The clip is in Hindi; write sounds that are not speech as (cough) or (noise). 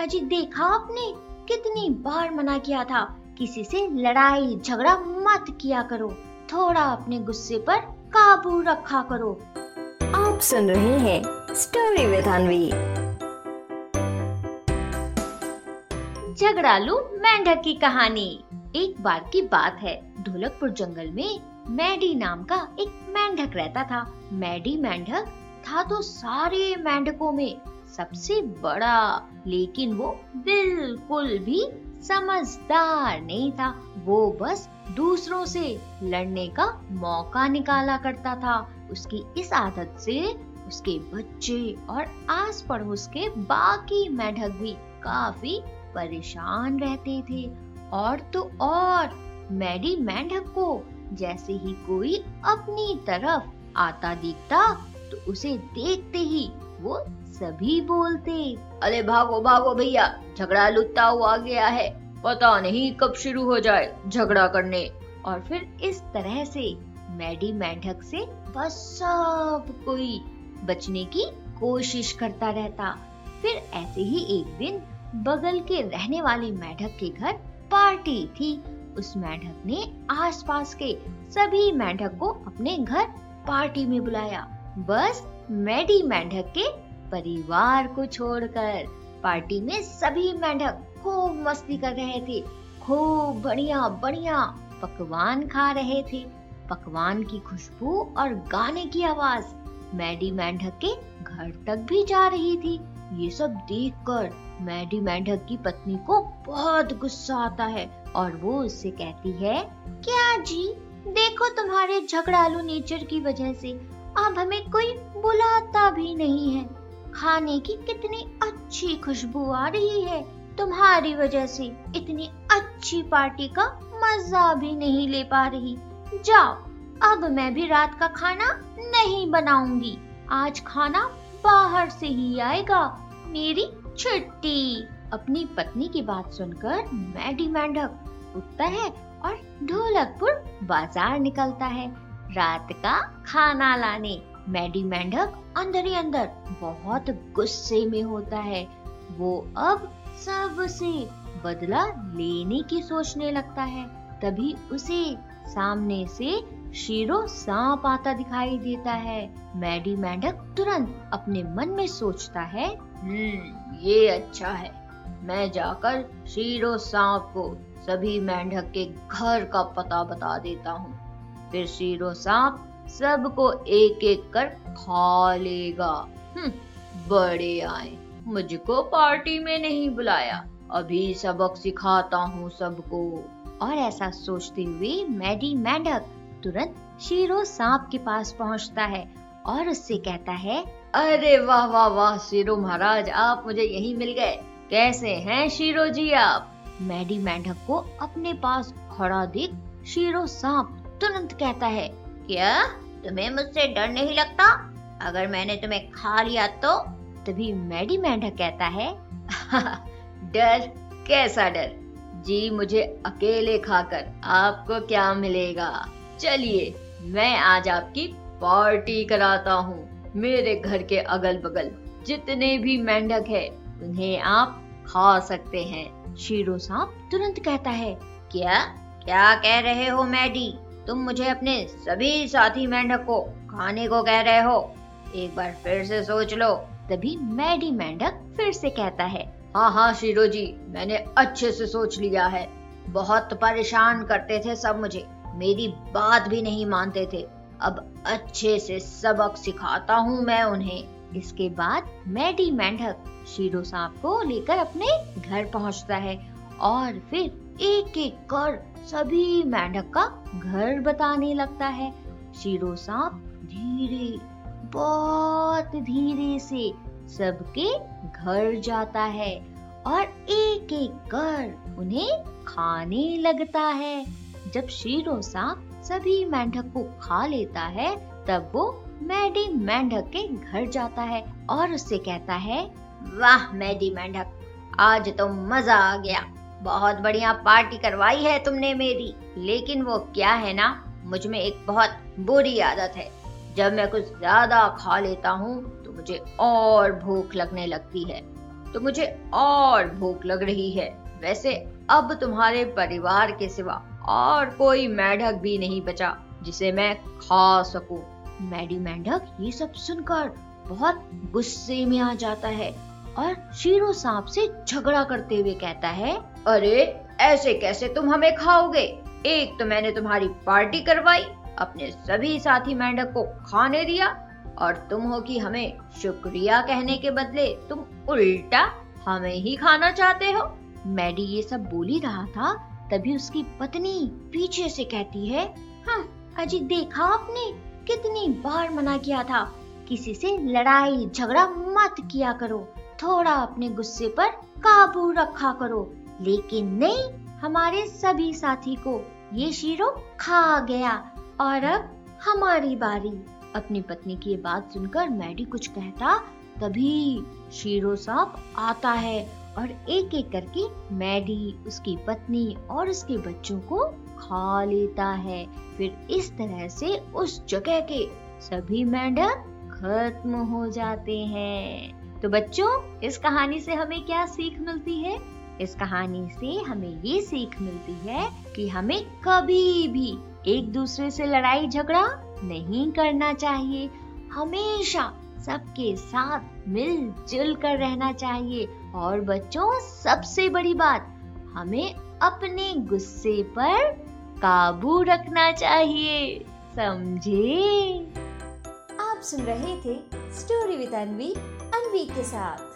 अजी देखा आपने? कितनी बार मना किया था। किसी से लड़ाई झगड़ा मत किया करो। थोड़ा अपने गुस्से पर काबू रखा करो। आप सुन रहे हैं स्टोरी विद अनवी झगड़ालू मेंढक की कहानी। एक बार की बात है। ढोलकपुर जंगल में मैडी नाम का एक मेंढक रहता था। मैडी मेंढक था तो सारे मेंढकों में। सबसे बड़ा, लेकिन वो बिल्कुल भी समझदार नहीं था। वो बस दूसरों से लड़ने का मौका निकाला करता था। उसकी इस आदत से उसके बच्चे और आस पड़ोस के बाकी मेढक भी काफ़ी परेशान रहते थे। और तो और, मैडी मेंढक को जैसे ही कोई अपनी तरफ़ आता दिखता तो उसे देखते ही वो सभी बोलते, अरे भागो भागो भैया, झगड़ा लुत्ता हुआ गया है। पता नहीं कब शुरू हो जाए झगड़ा करने। और फिर इस तरह से मैडी मेंढक से बस सब कोई बचने की कोशिश करता रहता। फिर ऐसे ही एक दिन बगल के रहने वाले मेढक के घर पार्टी थी। उस मेढक ने आसपास के सभी मेढक को अपने घर पार्टी में बुलाया। बस मैडी मेंढक के परिवार को छोड़कर पार्टी में सभी मेंढक खूब मस्ती कर रहे थे। खूब बढ़िया बढ़िया पकवान खा रहे थे। पकवान की खुशबू और गाने की आवाज़ मैडी मेंढक के घर तक भी जा रही थी। ये सब देखकर मैडी मेंढक की पत्नी को बहुत गुस्सा आता है और वो उससे कहती है, क्या जी, देखो तुम्हारे झगड़ालू नेचर की वजह से अब हमें कोई बुलाता भी नहीं है। खाने की कितनी अच्छी खुशबू आ रही है। तुम्हारी वजह से इतनी अच्छी पार्टी का मज़ा भी नहीं ले पा रही। जाओ, अब मैं भी रात का खाना नहीं बनाऊँगी। आज खाना बाहर से ही आएगा, मेरी छुट्टी। अपनी पत्नी की बात सुनकर मैडी मेंढक उठता है और ढोलकपुर बाज़ार निकलता है। रात का खाना लाने। मैडी मेंढक अंदर ही अंदर बहुत गुस्से में होता है। वो अब सबसे बदला लेने की सोचने लगता है। तभी उसे सामने से शीरो सांप आता दिखाई देता है। मैडी मेंढक तुरंत अपने मन में सोचता है हम्म ये अच्छा है। मैं जाकर शीरो सांप को सभी मेंढक के घर का पता बता देता हूँ। फिर शीरो सांप सबको एक एक कर खा लेगा। हम्म, बड़े आए। मुझको पार्टी में नहीं बुलाया। अभी सबक सिखाता हूँ सबको। और ऐसा सोचते हुए मैडी मेंढक तुरंत शीरो सांप के पास पहुँचता है और उससे कहता है अरे वाह वाह वाह शीरो महाराज आप मुझे यही मिल गए। कैसे हैं शीरो जी आप? मैडी मेंढक को अपने पास खड़ा देख शीरो सांप तुरंत कहता है, क्या? तुम्हें मुझसे डर नहीं लगता? अगर मैंने तुम्हें खा लिया तो? तभी मैडी मेंढक कहता है, (laughs) डर? कैसा डर? जी मुझे अकेले खाकर आपको क्या मिलेगा? चलिए, मैं आज आपकी पार्टी कराता हूँ। मेरे घर के अगल बगल जितने भी मेंढक है, उन्हें आप खा सकते हैं। शीरो सांप तुरंत कहता है, क्या? क्या कह रहे हो मैडी? तुम मुझे अपने सभी साथी मेंढक को खाने को कह रहे हो। एक बार फिर से सोच लो। तभी मैडी मेंढक फिर से कहता है हाँ हाँ शीरो जी, मैंने अच्छे से सोच लिया है। बहुत परेशान करते थे सब मुझे। मेरी बात भी नहीं मानते थे। अब अच्छे से सबक सिखाता हूँ मैं उन्हें। इसके बाद मैडी मेंढक शीरो सांप को लेकर अपने घर पहुँचता है और फिर एक एक कर सभी मेंढक का घर बताने लगता है। शीरो सांप धीरे, बहुत धीरे से सबके घर जाता है और एक एक कर उन्हें खाने लगता है। जब शीरो सांप सभी मेंढक को खा लेता है, तब वो मैडी मेंढक के घर जाता है और उससे कहता है, वाह मैडी मेंढक, आज तो मज़ा आ गया। बहुत बढ़िया पार्टी करवाई है तुमने मेरी। लेकिन वो क्या है ना, मुझमें एक बहुत बुरी आदत है। जब मैं कुछ ज़्यादा खा लेता हूँ तो मुझे और भूख लगने लगती है। तो मुझे और भूख लग रही है। वैसे अब तुम्हारे परिवार के सिवा और कोई मेढक भी नहीं बचा, जिसे मैं खा सकूँ। मैडी मेंढक, ये सब सुनकर बहुत गुस्से में आ जाता है। और शीरो सांप से झगड़ा करते हुए कहता है अरे ऐसे कैसे तुम हमें खाओगे? एक तो मैंने तुम्हारी पार्टी करवाई अपने सभी साथी मेंढक को खाने दिया और तुम हो कि हमें शुक्रिया कहने के बदले तुम उल्टा हमें ही खाना चाहते हो। मैडी ये सब बोल ही रहा था तभी उसकी पत्नी पीछे से कहती है हाँ अजी देखा आपने? कितनी बार मना किया था। किसी से लड़ाई झगड़ा मत किया करो। थोड़ा अपने गुस्से पर काबू रखा करो। लेकिन नहीं, हमारे सभी साथी को ये शीरो खा गया। और अब हमारी बारी। अपनी पत्नी की ये बात सुनकर मैडी कुछ कहता, तभी शीरो सांप आता है और एक एक करके मैडी, उसकी पत्नी और उसके बच्चों को खा लेता है। फिर इस तरह से उस जगह के सभी मेंढक खत्म हो जाते हैं। तो बच्चों, इस कहानी से हमें क्या सीख मिलती है? इस कहानी से हमें ये सीख मिलती है कि हमें कभी भी एक दूसरे से लड़ाई झगड़ा नहीं करना चाहिए। हमेशा सबके साथ मिलजुल कर रहना चाहिए। और बच्चों, सबसे बड़ी बात, हमें अपने गुस्से पर काबू रखना चाहिए। समझे? आप सुन रहे थे स्टोरी विद अनवी अनवी के साथ।